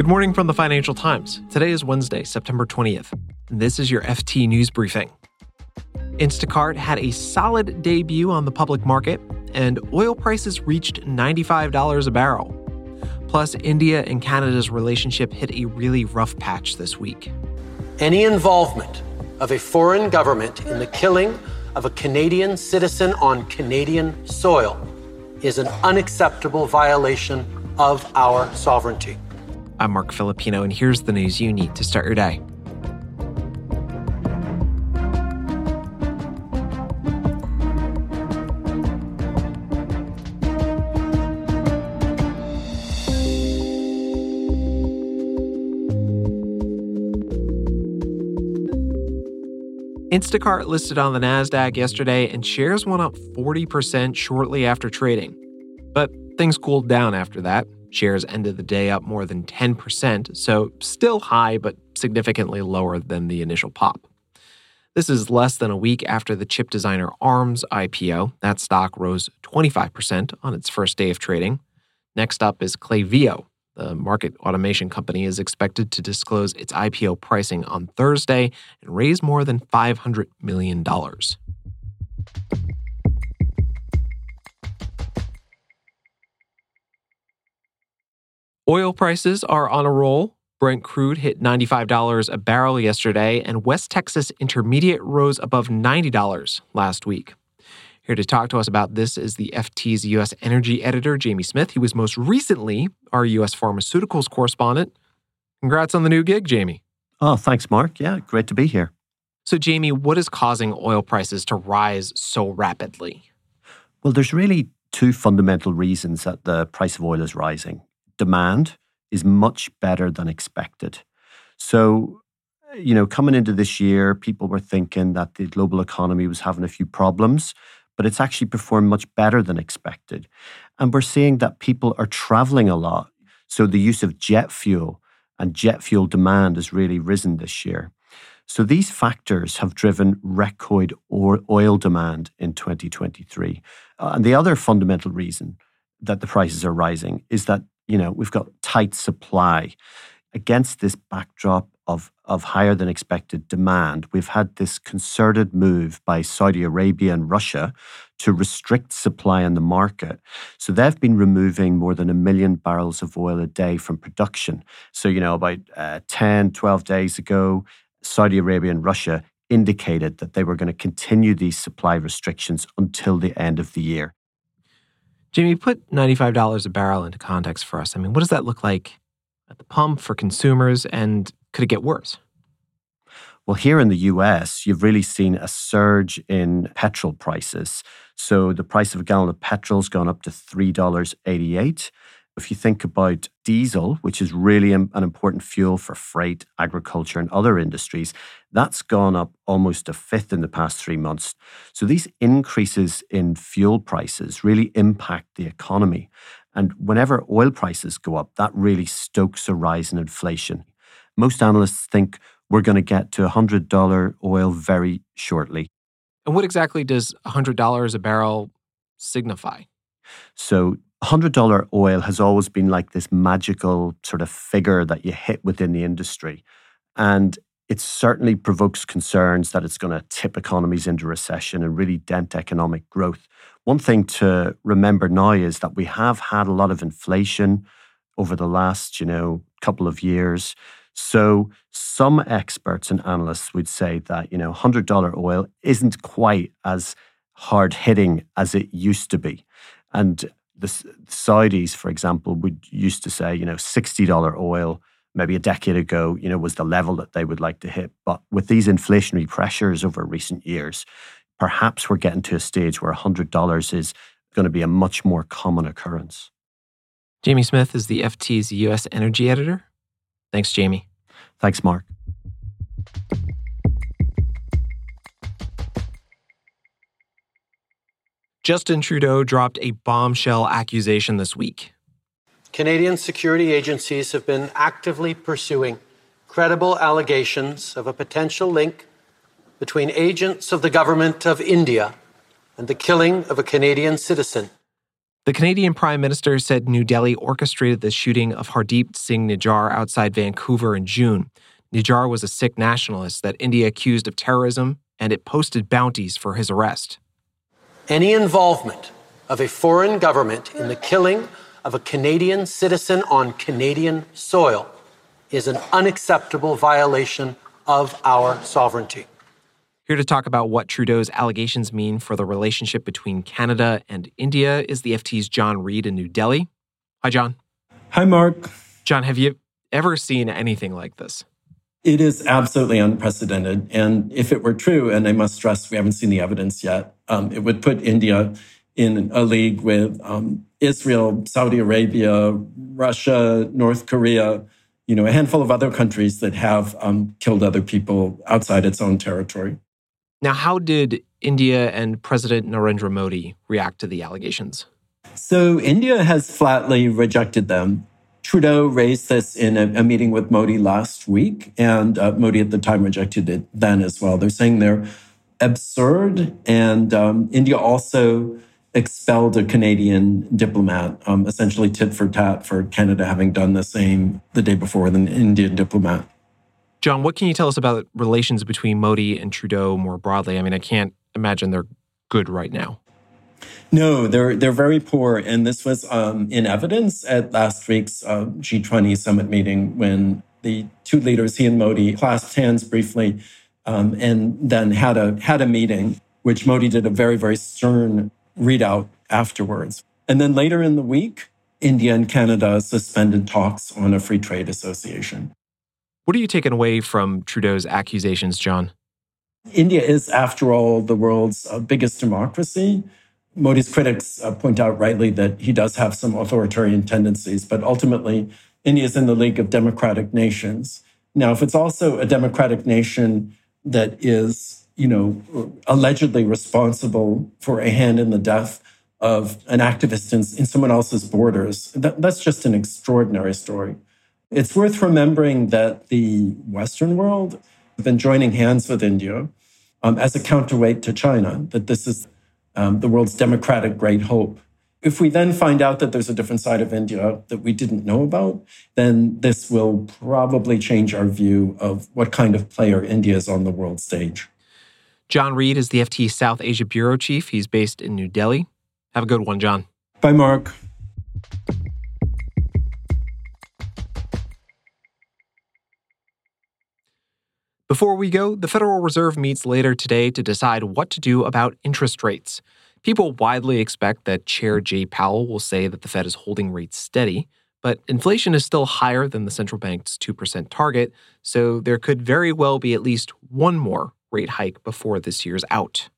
Good morning from the Financial Times. Today is Wednesday, September 20th, and this is your FT News Briefing. Instacart had a solid debut on the public market, and oil prices reached $95 a barrel. Plus, India and Canada's relationship hit a really rough patch this week. Any involvement of a foreign government in the killing of a Canadian citizen on Canadian soil is an unacceptable violation of our sovereignty. I'm Marc Filippino, and here's the news you need to start your day. Instacart listed on the NASDAQ yesterday, and shares went up 40% shortly after trading. But things cooled down after that. Shares ended the day up more than 10%, so still high, but significantly lower than the initial pop. This is less than a week after the chip designer ARM's IPO. That stock rose 25% on its first day of trading. Next up is Klaviyo. The market automation company is expected to disclose its IPO pricing on Thursday and raise more than $500 million. Oil prices are on a roll. Brent crude hit $95 a barrel yesterday, and West Texas Intermediate rose above $90 last week. Here to talk to us about this is the FT's U.S. energy editor, Jamie Smith. He was most recently our U.S. pharmaceuticals correspondent. Congrats on the new gig, Jamie. Oh, thanks, Marc. Yeah, great to be here. So, Jamie, what is causing oil prices to rise so rapidly? Well, there's really two fundamental reasons that the price of oil is rising demand is much better than expected. So, you know, coming into this year, people were thinking that the global economy was having a few problems, but it's actually performed much better than expected. And we're seeing that people are traveling a lot. So the use of jet fuel and jet fuel demand has really risen this year. So these factors have driven record oil demand in 2023. Uh, and the other fundamental reason that the prices are rising is that you know, we've got tight supply. Against this backdrop of, of higher than expected demand, we've had this concerted move by Saudi Arabia and Russia to restrict supply in the market. So they've been removing more than a million barrels of oil a day from production. So, you know, about uh, 10, 12 days ago, Saudi Arabia and Russia indicated that they were going to continue these supply restrictions until the end of the year. Jamie, put $95 a barrel into context for us. I mean, what does that look like at the pump for consumers, and could it get worse? Well, here in the US, you've really seen a surge in petrol prices. So the price of a gallon of petrol's gone up to $3.88. If you think about diesel, which is really an important fuel for freight, agriculture, and other industries, that's gone up almost a fifth in the past three months. So these increases in fuel prices really impact the economy. And whenever oil prices go up, that really stokes a rise in inflation. Most analysts think we're going to get to $100 oil very shortly. And what exactly does $100 a barrel signify? So $100 oil has always been like this magical sort of figure that you hit within the industry. And it certainly provokes concerns that it's going to tip economies into recession and really dent economic growth. One thing to remember now is that we have had a lot of inflation over the last, you know, couple of years. So some experts and analysts would say that, you know, $100 oil isn't quite as hard hitting as it used to be. And the Saudis, for example, would used to say, you know, $60 oil maybe a decade ago, you know, was the level that they would like to hit. But with these inflationary pressures over recent years, perhaps we're getting to a stage where $100 is going to be a much more common occurrence. Jamie Smith is the FT's U.S. energy editor. Thanks, Jamie. Thanks, Marc. Justin Trudeau dropped a bombshell accusation this week. Canadian security agencies have been actively pursuing credible allegations of a potential link between agents of the government of India and the killing of a Canadian citizen. The Canadian Prime Minister said New Delhi orchestrated the shooting of Hardeep Singh Nijjar outside Vancouver in June. Nijjar was a Sikh nationalist that India accused of terrorism, and it posted bounties for his arrest. Any involvement of a foreign government in the killing of a Canadian citizen on Canadian soil is an unacceptable violation of our sovereignty. Here to talk about what Trudeau's allegations mean for the relationship between Canada and India is the FT's John Reed in New Delhi. Hi, John. Hi, Marc. John, have you ever seen anything like this? It is absolutely unprecedented. And if it were true, and I must stress we haven't seen the evidence yet, um, it would put India in a league with um, Israel, Saudi Arabia, Russia, North Korea, you know, a handful of other countries that have um, killed other people outside its own territory. Now, how did India and President Narendra Modi react to the allegations? So, India has flatly rejected them. Trudeau raised this in a, a meeting with Modi last week, and uh, Modi at the time rejected it then as well. They're saying they're absurd, and um, India also expelled a Canadian diplomat, um, essentially tit for tat for Canada having done the same the day before with an Indian diplomat. John, what can you tell us about relations between Modi and Trudeau more broadly? I mean, I can't imagine they're good right now. No, they're they're very poor, and this was um, in evidence at last week's uh, G20 summit meeting when the two leaders, he and Modi, clasped hands briefly, um, and then had a had a meeting, which Modi did a very very stern readout afterwards. And then later in the week, India and Canada suspended talks on a free trade association. What are you taking away from Trudeau's accusations, John? India is, after all, the world's uh, biggest democracy. Modi's critics uh, point out rightly that he does have some authoritarian tendencies, but ultimately, India is in the League of Democratic Nations. Now, if it's also a democratic nation that is you know, allegedly responsible for a hand in the death of an activist in, in someone else's borders. That, that's just an extraordinary story. It's worth remembering that the Western world have been joining hands with India um, as a counterweight to China, that this is um, the world's democratic great hope. If we then find out that there's a different side of India that we didn't know about, then this will probably change our view of what kind of player India is on the world stage. John Reed is the FT South Asia Bureau Chief. He's based in New Delhi. Have a good one, John. Bye, Marc. Before we go, the Federal Reserve meets later today to decide what to do about interest rates. People widely expect that Chair Jay Powell will say that the Fed is holding rates steady, but inflation is still higher than the central bank's 2% target, so there could very well be at least one more rate hike before this year's out.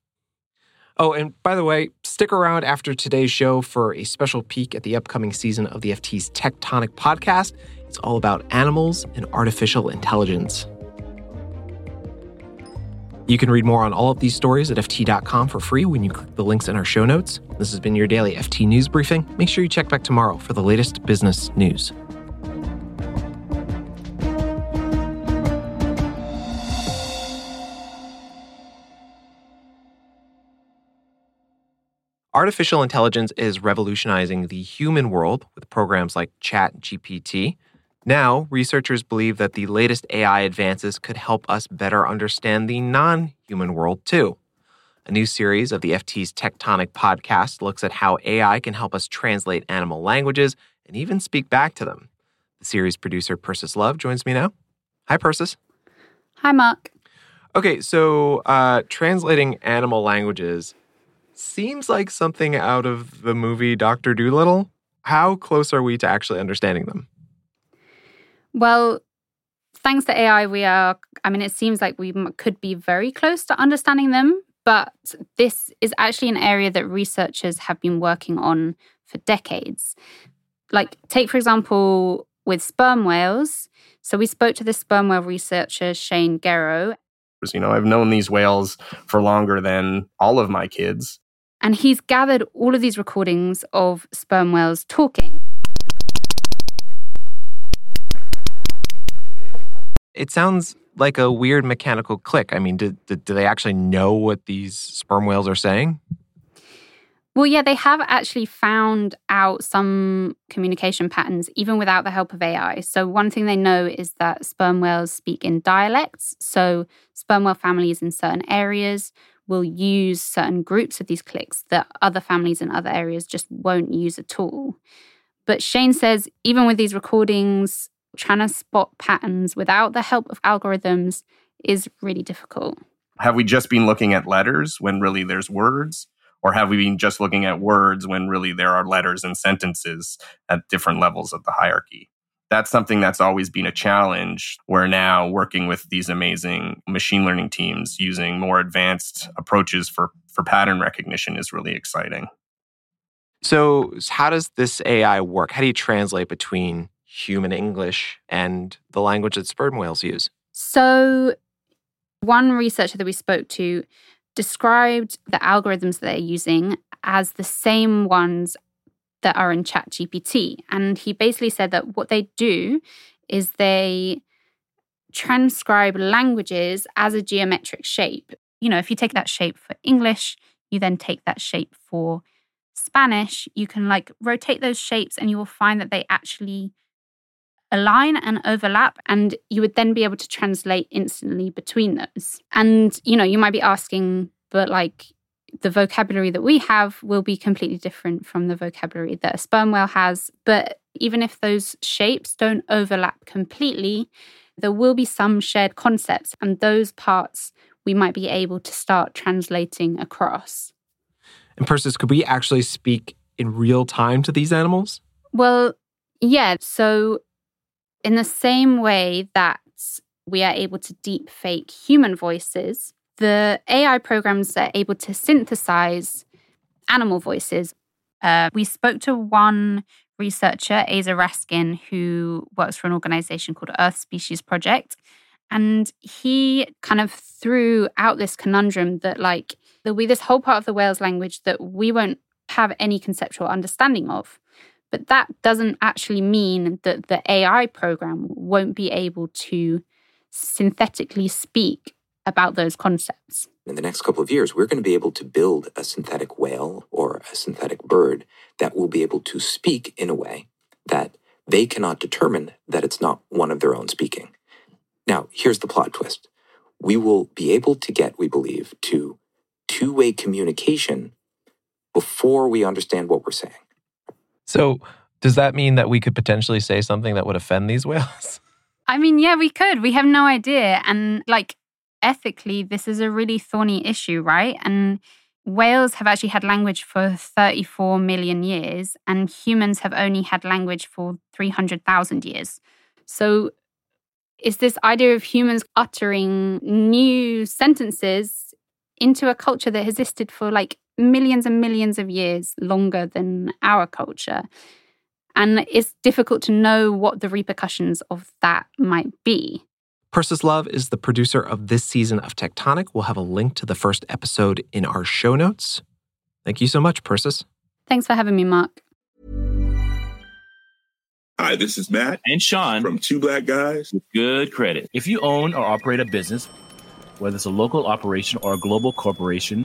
Oh, and by the way, stick around after today's show for a special peek at the upcoming season of the FT's Tech Tonic podcast. It's all about animals and artificial intelligence. You can read more on all of these stories at FT.com for free when you click the links in our show notes. This has been your daily FT News Briefing. Make sure you check back tomorrow for the latest business news. Artificial intelligence is revolutionizing the human world with programs like ChatGPT. Now, researchers believe that the latest AI advances could help us better understand the non human world too. A new series of the FT's Tech Tonic podcast looks at how AI can help us translate animal languages and even speak back to them. The series producer Persis Love joins me now. Hi, Persis. Hi, Marc. Okay, so uh, translating animal languages seems like something out of the movie Dr. Dolittle. How close are we to actually understanding them? Well, thanks to AI, we are, I mean, it seems like we could be very close to understanding them, but this is actually an area that researchers have been working on for decades. Like, take, for example, with sperm whales. So we spoke to the sperm whale researcher, Shane Gero. You know, I've known these whales for longer than all of my kids. And he's gathered all of these recordings of sperm whales talking. It sounds like a weird mechanical click. I mean, do, do, do, they actually know what these sperm whales are saying? Well, yeah, they have actually found out some communication patterns even without the help of AI. So, one thing they know is that sperm whales speak in dialects. So, sperm whale families in certain areas will use certain groups of these clicks that other families in other areas just won't use at all. But Shane says even with these recordings, trying to spot patterns without the help of algorithms is really difficult. Have we just been looking at letters when really there's words? Or have we been just looking at words when really there are letters and sentences at different levels of the hierarchy? That's something that's always been a challenge. We're now working with these amazing machine learning teams using more advanced approaches for, for pattern recognition is really exciting. So, how does this AI work? How do you translate between human English and the language that sperm whales use? So, one researcher that we spoke to described the algorithms that they're using as the same ones that are in ChatGPT. And he basically said that what they do is they transcribe languages as a geometric shape. You know, if you take that shape for English, you then take that shape for Spanish, you can like rotate those shapes and you will find that they actually align and overlap and you would then be able to translate instantly between those. And you know, you might be asking but like the vocabulary that we have will be completely different from the vocabulary that a sperm whale has. But even if those shapes don't overlap completely, there will be some shared concepts, and those parts we might be able to start translating across. And Persis, could we actually speak in real time to these animals? Well, yeah. So, in the same way that we are able to deep fake human voices, the AI programs are able to synthesize animal voices. Uh, we spoke to one researcher, Aza Raskin, who works for an organization called Earth Species Project. And he kind of threw out this conundrum that, like, there'll be this whole part of the whale's language that we won't have any conceptual understanding of. But that doesn't actually mean that the AI program won't be able to synthetically speak about those concepts. In the next couple of years, we're going to be able to build a synthetic whale or a synthetic bird that will be able to speak in a way that they cannot determine that it's not one of their own speaking. Now, here's the plot twist. We will be able to get, we believe, to two way communication before we understand what we're saying. So, does that mean that we could potentially say something that would offend these whales? I mean, yeah, we could. We have no idea. And like, ethically, this is a really thorny issue, right? And whales have actually had language for 34 million years, and humans have only had language for 300,000 years. So, is this idea of humans uttering new sentences into a culture that has existed for like millions and millions of years longer than our culture? And it's difficult to know what the repercussions of that might be. Persis Love is the producer of this season of Tech Tonic. We'll have a link to the first episode in our show notes. Thank you so much, Persis. Thanks for having me, Marc. Hi, this is Matt and Sean from Two Black Guys with Good Credit. If you own or operate a business, whether it's a local operation or a global corporation,